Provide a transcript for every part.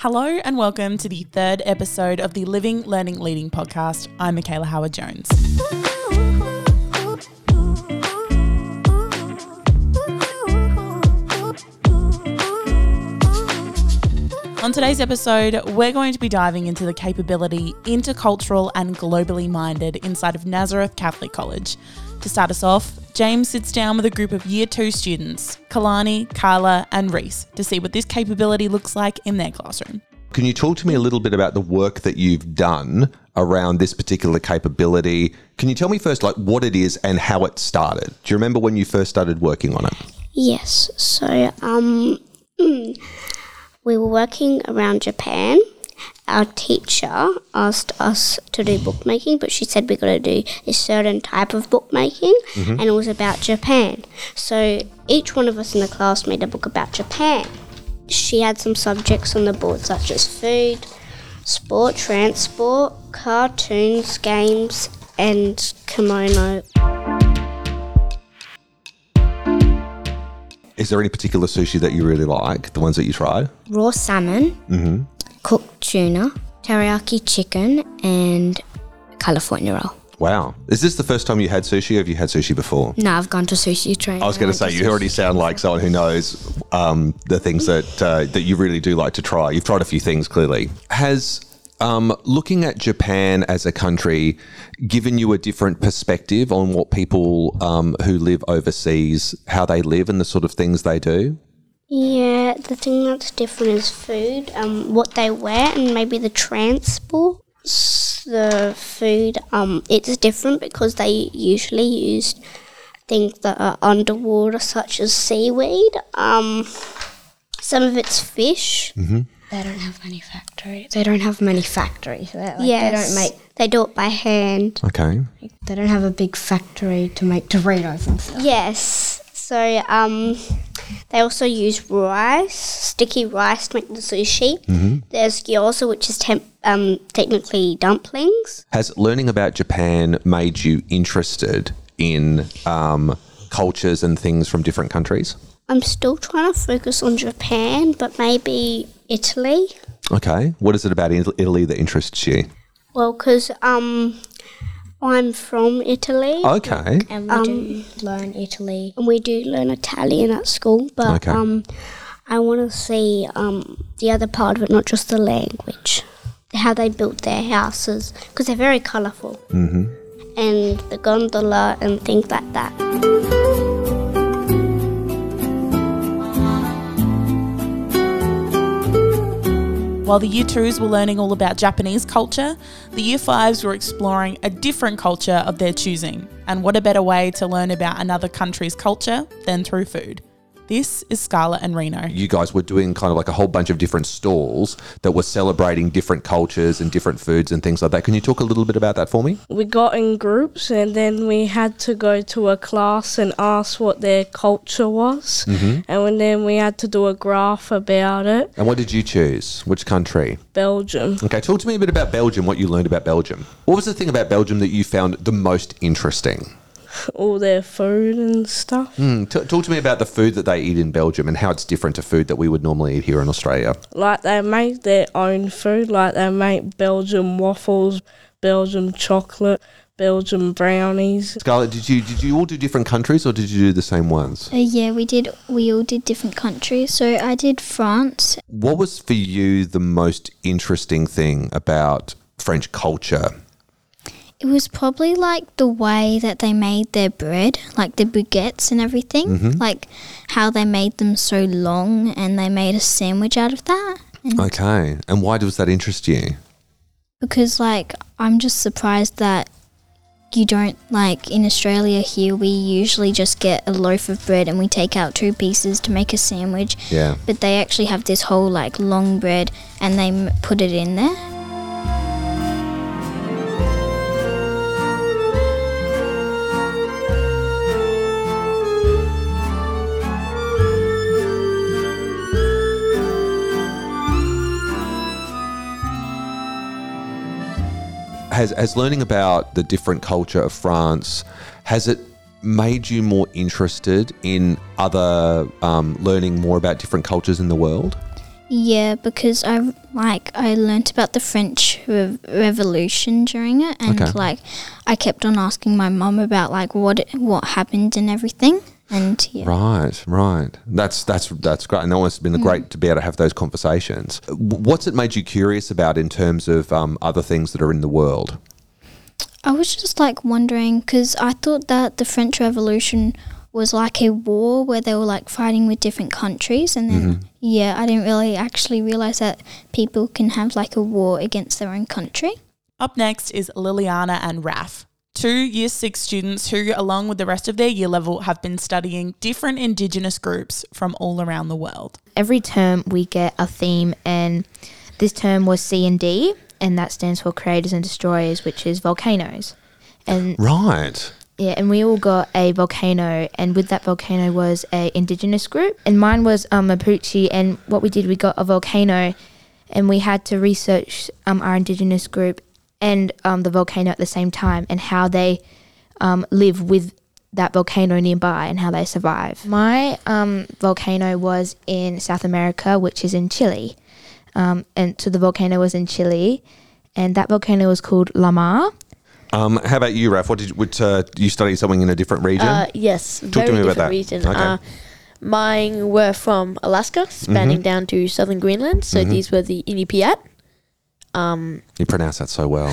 Hello and welcome to the third episode of the Living, Learning, Leading podcast. I'm Michaela Howard Jones. On today's episode, we're going to be diving into the capability, intercultural and globally minded inside of Nazareth Catholic College. To start us off, James sits down with a group of Year 2 students, Kalani, Carla, and Reese, to see what this capability looks like in their classroom. Can you talk to me a little bit about the work that you've done around this particular capability? Can you tell me first, like, what it is and how it started? Do you remember when you first started working on it? Yes. So, um, we were working around Japan. Our teacher asked us to do bookmaking, but she said we got to do a certain type of bookmaking, mm-hmm. and it was about Japan. So each one of us in the class made a book about Japan. She had some subjects on the board such as food, sport, transport, cartoons, games, and kimono. Is there any particular sushi that you really like? The ones that you tried? raw salmon, Mm-hmm. cooked tuna, teriyaki chicken, and California roll. Wow. Is this the first time you had sushi or have you had sushi before? No, I've gone to sushi training. I was going to say, you already sound like someone who knows um, the things that uh, that you really do like to try. You've tried a few things clearly. Has um, looking at Japan as a country given you a different perspective on what people um, who live overseas, how they live, and the sort of things they do? Yeah, the thing that's different is food, um, what they wear, and maybe the transport. The food, um, it's different because they usually use things that are underwater, such as seaweed. Um, some of it's fish. They don't have many factories. They don't have many factories. They, like, yes, they don't make. They do it by hand. Okay. They don't have a big factory to make Doritos and stuff. Yes. So, um, they also use rice, sticky rice to make the sushi. There's gyoza, which is temp- um, technically dumplings. Has learning about Japan made you interested in um, cultures and things from different countries? I'm still trying to focus on Japan, but maybe Italy. Okay. What is it about Italy that interests you? Well, because um, I'm from Italy, Okay. And we do learn Italy. and we do learn Italian at school. But Okay. um, I want to see um, the other part of it, not just the language, how they built their houses, because they're very colourful, mm-hmm. and the gondola and things like that. While the Year 2s were learning all about Japanese culture, the Year 5s were exploring a different culture of their choosing. And what a better way to learn about another country's culture than through food? This is Scarlett and Reno. You guys were doing kind of like a whole bunch of different stalls that were celebrating different cultures and different foods and things like that. Can you talk a little bit about that for me? we got in groups and then we had to go to a class and ask what their culture was mm-hmm. and then we had to do a graph about it And what did you choose? Which country? belgium Okay, talk to me a bit about Belgium, what you learned about Belgium. What was the thing about Belgium that you found the most interesting? All their food and stuff Hmm, t- talk to me about the food that they eat in Belgium and how it's different to food that we would normally eat here in Australia. like they make their own food like they make belgium waffles belgium chocolate belgium brownies Scarlett, did you did you all do different countries or did you do the same ones? Uh, yeah, we did. We all did different countries. So I did France. What was for you the most interesting thing about French culture? It was probably like the way that they made their bread, like the baguettes and everything, mm-hmm. like how they made them so long and they made a sandwich out of that. And Okay, and why does that interest you? because like I'm just surprised that you don't like in Australia here we usually just get a loaf of bread and we take out two pieces to make a sandwich. Yeah. But they actually have this whole like long bread and they put it in there. Has has learning about the different culture of France has it made you more interested in other um, learning more about different cultures in the world? Yeah, because I like I learnt about the French Rev- Revolution during it, and Okay. like I kept on asking my mum about like what what happened and everything, and yeah. Right, right. That's that's that's great, and it's been great to be able to have those conversations. What's it made you curious about in terms of um, other things that are in the world? I was just like wondering because I thought that the French Revolution was like a war where they were like fighting with different countries, and then yeah, I didn't really actually realize that people can have like a war against their own country. Up next is Liliana and Raf, two year six students who, along with the rest of their year level, have been studying different Indigenous groups from all around the world. every term we get a theme and this term was C and D and that stands for creators and destroyers which is volcanoes and Right. yeah and we all got a volcano and with that volcano was a indigenous group and mine was um, Mapuche and what we did we got a volcano and we had to research um, our indigenous group and um, the volcano at the same time and how they um, live with that volcano nearby and how they survive. My um, volcano was in South America, which is in Chile. Um, and so the volcano was in Chile, and that volcano was called Lamar. Um, how about you, Raf? What did you, would, uh, you study something in a different region? Uh, yes, to very me about different that. region. Okay. Uh, mine were from Alaska, spanning Mm-hmm. down to southern Greenland. So these were the Inupiat. Um, you pronounce that so well.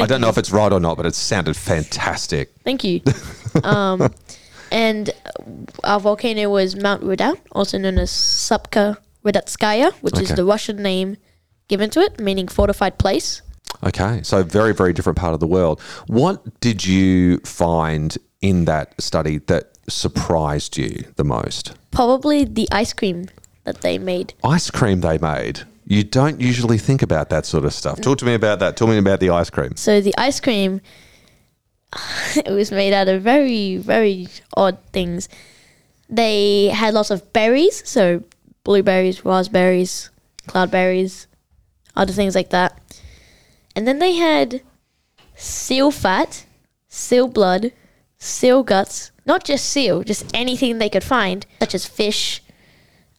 I don't know if it's right or not, but it sounded fantastic. thank you. um, and our volcano was Mount Redoubt, also known as Sopka Redutskaya, which is the Russian name given to it, meaning fortified place. Okay, so very, very different part of the world. What did you find in that study that surprised you the most? Probably the ice cream that they made. Ice cream they made. You don't usually think about that sort of stuff. Talk to me about that. Tell me about the ice cream. So the ice cream, it was made out of very, very odd things. They had lots of berries, so blueberries, raspberries, cloudberries, other things like that. And then they had seal fat, seal blood, seal guts, not just seal, just anything they could find, such as fish,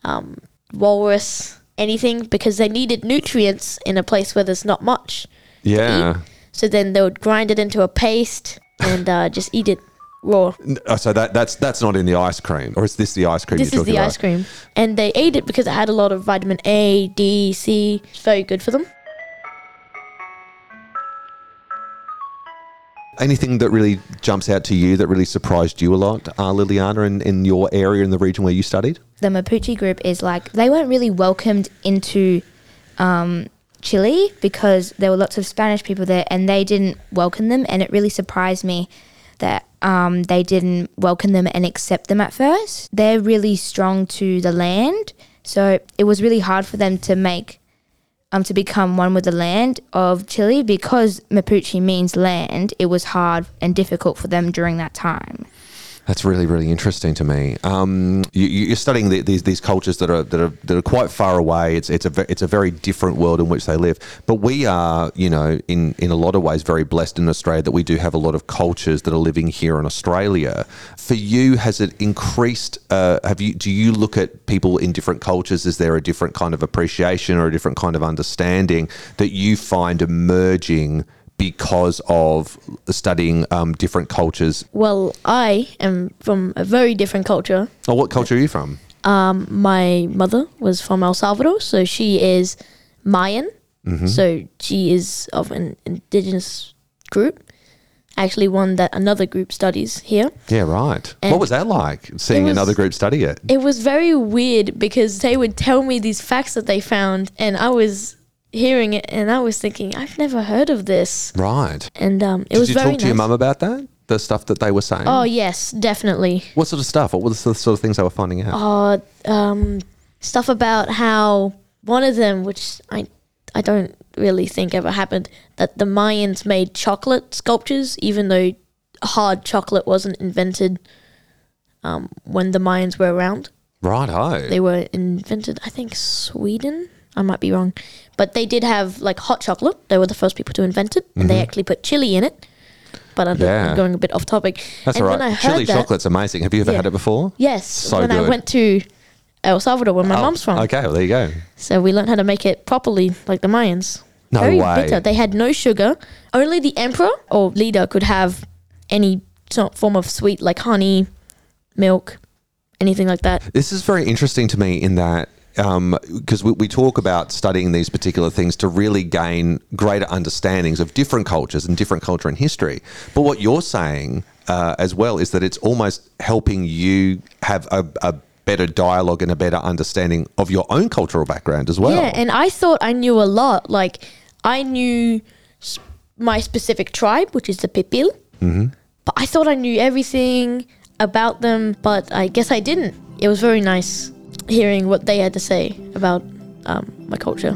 um, walrus, anything, because they needed nutrients in a place where there's not much. Yeah. So then they would grind it into a paste and uh, just eat it raw. Oh, so that that's that's not in the ice cream, or is this the ice cream This you're is the about? ice cream. And they ate it because it had a lot of vitamin A, D, C. It's very good for them. Anything that really jumps out to you that really surprised you a lot, uh, Liliana, in, in your area in the region where you studied? The Mapuche group is like, they weren't really welcomed into um, Chile because there were lots of Spanish people there and they didn't welcome them. And it really surprised me that um, they didn't welcome them and accept them at first. They're really strong to the land. So it was really hard for them to make um, to become one with the land of Chile because Mapuche means land. It was hard and difficult for them during that time. That's really, really interesting to me. Um, you, you're studying the, these these cultures that are that are that are quite far away. It's it's a it's a very different world in which they live. But we are, you know, in in a lot of ways, very blessed in Australia that we do have a lot of cultures that are living here in Australia. For you, has it increased? Uh, have you do you look at people in different cultures? Is there a different kind of appreciation or a different kind of understanding that you find emerging? Because of studying um, different cultures Well, I am from a very different culture. Oh, what culture are you from? Um, my mother was from El Salvador, so she is Mayan. So she is of an indigenous group. Actually, one that another group studies here. Yeah, right. And what was that like, seeing was- another group study it? It was very weird because they would tell me these facts that they found, and I was hearing it, and I was thinking, I've never heard of this. Right. And um, it Did was you very talk to your nice. mum about that? The stuff that they were saying? Oh yes, definitely. What sort of stuff? What were the sort of- sort of things they were finding out? Uh, um, stuff about how one of them, which I, I don't really think ever happened, that the Mayans made chocolate sculptures, even though hard chocolate wasn't invented. Um, when the Mayans were around, right, oh. they were invented. I think Sweden. I might be wrong, but they did have like hot chocolate. They were the first people to invent it, and they actually put chili in it. But I'm, Mm-hmm. Yeah. I'm going a bit off topic. That's and all when I right. heard Chili that- chocolate's amazing. Have you ever Yeah. had it before? Yes, So when I good. went to El Salvador, where my Oh, mom's from. Okay, well, there you go. So we learned how to make it properly, like the Mayans. No Very way. bitter. They had no sugar. Only the emperor or leader could have any form of sweet, like honey, milk, anything like that. This is very interesting to me in that because we, we talk about studying these particular things to really gain greater understandings of different cultures and different culture and history. But what you're saying uh, as well is that it's almost helping you have a, a better dialogue and a better understanding of your own cultural background as well. Yeah, and I thought I knew a lot. Like I knew my specific tribe, which is the Pipil. Mm-hmm. But I thought I knew everything about them, but I guess I didn't. It was very nice hearing what they had to say about um, my culture.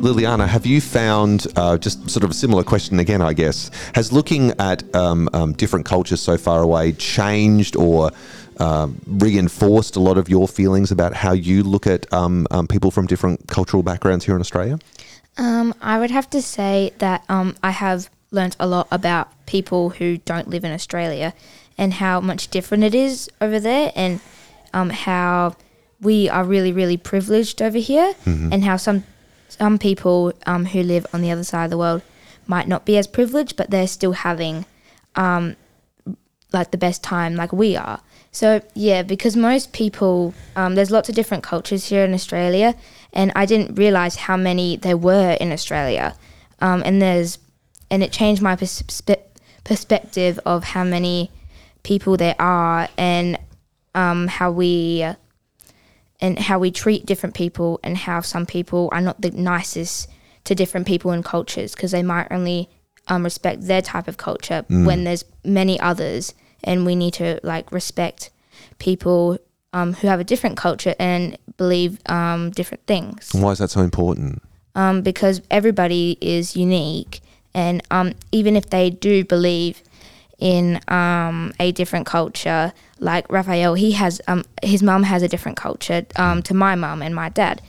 Liliana, have you found uh, just sort of a similar question again? I guess has looking at um, um, different cultures so far away changed or um, reinforced a lot of your feelings about how you look at um, um, people from different cultural backgrounds here in Australia? Um, I would have to say that um, I have learnt a lot about people who don't live in Australia and how much different it is over there, and um, how we are really, really privileged over here, and how some some people um, who live on the other side of the world might not be as privileged, but they're still having um, like the best time like we are. So yeah, because most people, um, there's lots of different cultures here in Australia, and I didn't realize how many there were in Australia, um, and there's, and it changed my perspe- perspective of how many people there are and um, how we. and how we treat different people, and how some people are not the nicest to different people and cultures because they might only um, respect their type of culture when there's many others, and we need to like respect people um, who have a different culture and believe um, different things And why is that so important? um, because everybody is unique, and um, even if they do believe in um, a different culture, like Raphael, he has um, his mum has a different culture um, to my mum and my dad,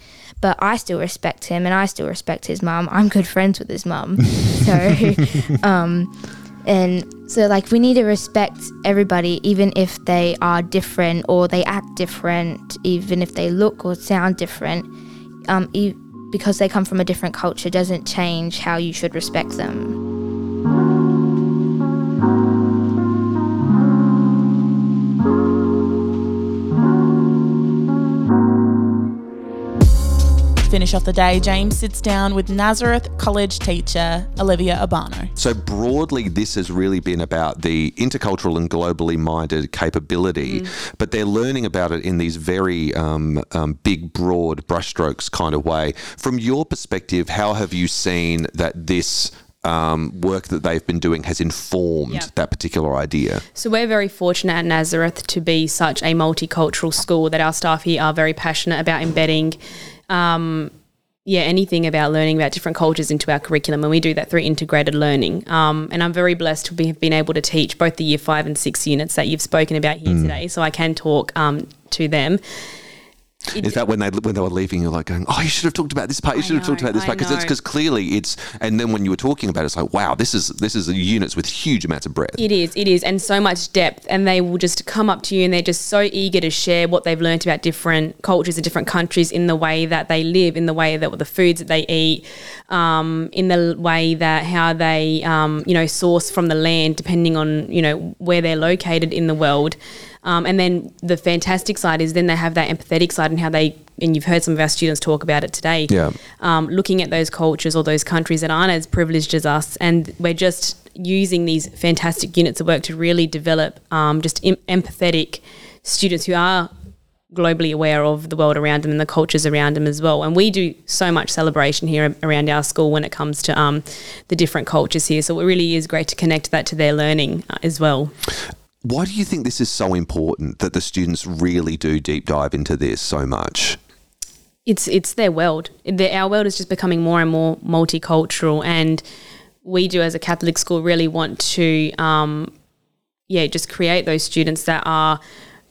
but I still respect him, and I still respect his mum. I'm good friends with his mum, so um, and so like we need to respect everybody, even if they are different or they act different, even if they look or sound different. Um, e- because they come from a different culture doesn't change how you should respect them. Finish off the day, James sits down with Nazareth College teacher Olivia Urbano. So broadly, this has really been about the intercultural and globally minded capability, but they're learning about it in these very um, um, big, broad brushstrokes kind of way. From your perspective, how have you seen that this um, work that they've been doing has informed Yeah. that particular idea? So we're very fortunate at Nazareth to be such a multicultural school that our staff here are very passionate about embedding, um, yeah, anything about learning about different cultures into our curriculum, and we do that through integrated learning. Um, and I'm very blessed to be been able to teach both the year five and six units that you've spoken about here today, so I can talk um, to them. Is that when they when they were leaving, you're like going, "Oh, you should have talked about this part. You should have talked about this I part." Because it's because clearly it's. And then when you were talking about it, it's like, "Wow, this is this is units with huge amounts of breadth." It is, it is, and so much depth. And they will just come up to you and they're just so eager to share what they've learned about different cultures and different countries in the way that they live, in the way that the foods that they eat, um, in the way that how they, um, you know, source from the land, depending on, you know, where they're located in the world. Um, and then the fantastic side is then they have that empathetic side and how they, and you've heard some of our students talk about it today Yeah. um, looking at those cultures or those countries that aren't as privileged as us, and we're just using these fantastic units of work to really develop um, just em- empathetic students who are globally aware of the world around them and the cultures around them as well. And we do so much celebration here around our school when it comes to um, the different cultures here. So it really is great to connect that to their learning uh, as well. Why do you think this is so important that the students really do deep dive into this so much? it's it's their world. Our world is just becoming more and more multicultural, and we do as a Catholic school really want to, um, yeah, just create those students that are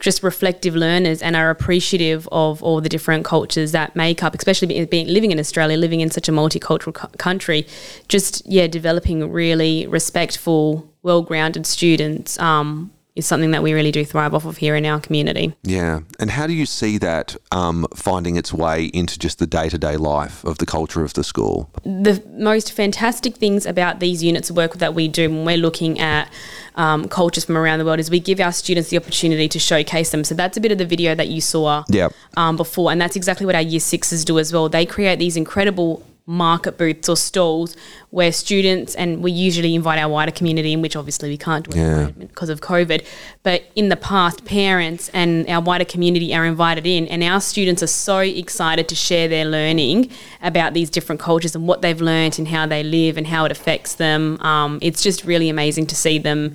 just reflective learners and are appreciative of all the different cultures that make up, especially being, being living in Australia, living in such a multicultural co- country. Just yeah, developing really respectful, well-grounded students. Um, is something that we really do thrive off of here in our community. Yeah. And how do you see that um, finding its way into just the day to day life of the culture of the school? the most fantastic things about these units of work that we do when we're looking at um, cultures from around the world is we give our students the opportunity to showcase them. So that's a bit of the video that you saw Yep. um, before, and that's exactly what our year sixes do as well. They create these incredible market booths or stalls where students and we usually invite our wider community in which obviously we can't do Yeah. because of covid but in the past parents and our wider community are invited in and our students are so excited to share their learning about these different cultures and what they've learned and how they live and how it affects them um, it's just really amazing to see them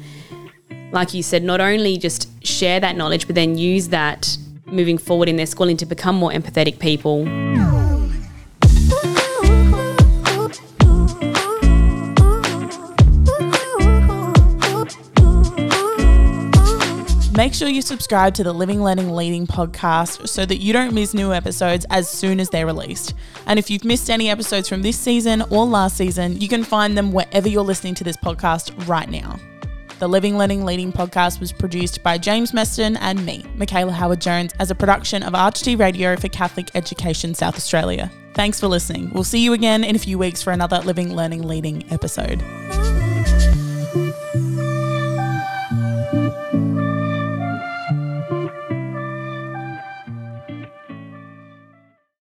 like you said not only just share that knowledge but then use that moving forward in their schooling to become more empathetic people Make sure you subscribe to the Living, Learning, Leading podcast so that you don't miss new episodes as soon as they're released. And if you've missed any episodes from this season or last season, you can find them wherever you're listening to this podcast right now. The Living, Learning, Leading podcast was produced by James Meston and me, Michaela Howard Jones, as a production of RHD Radio for Catholic Education South Australia. Thanks for listening. We'll see you again in a few weeks for another Living, Learning, Leading episode.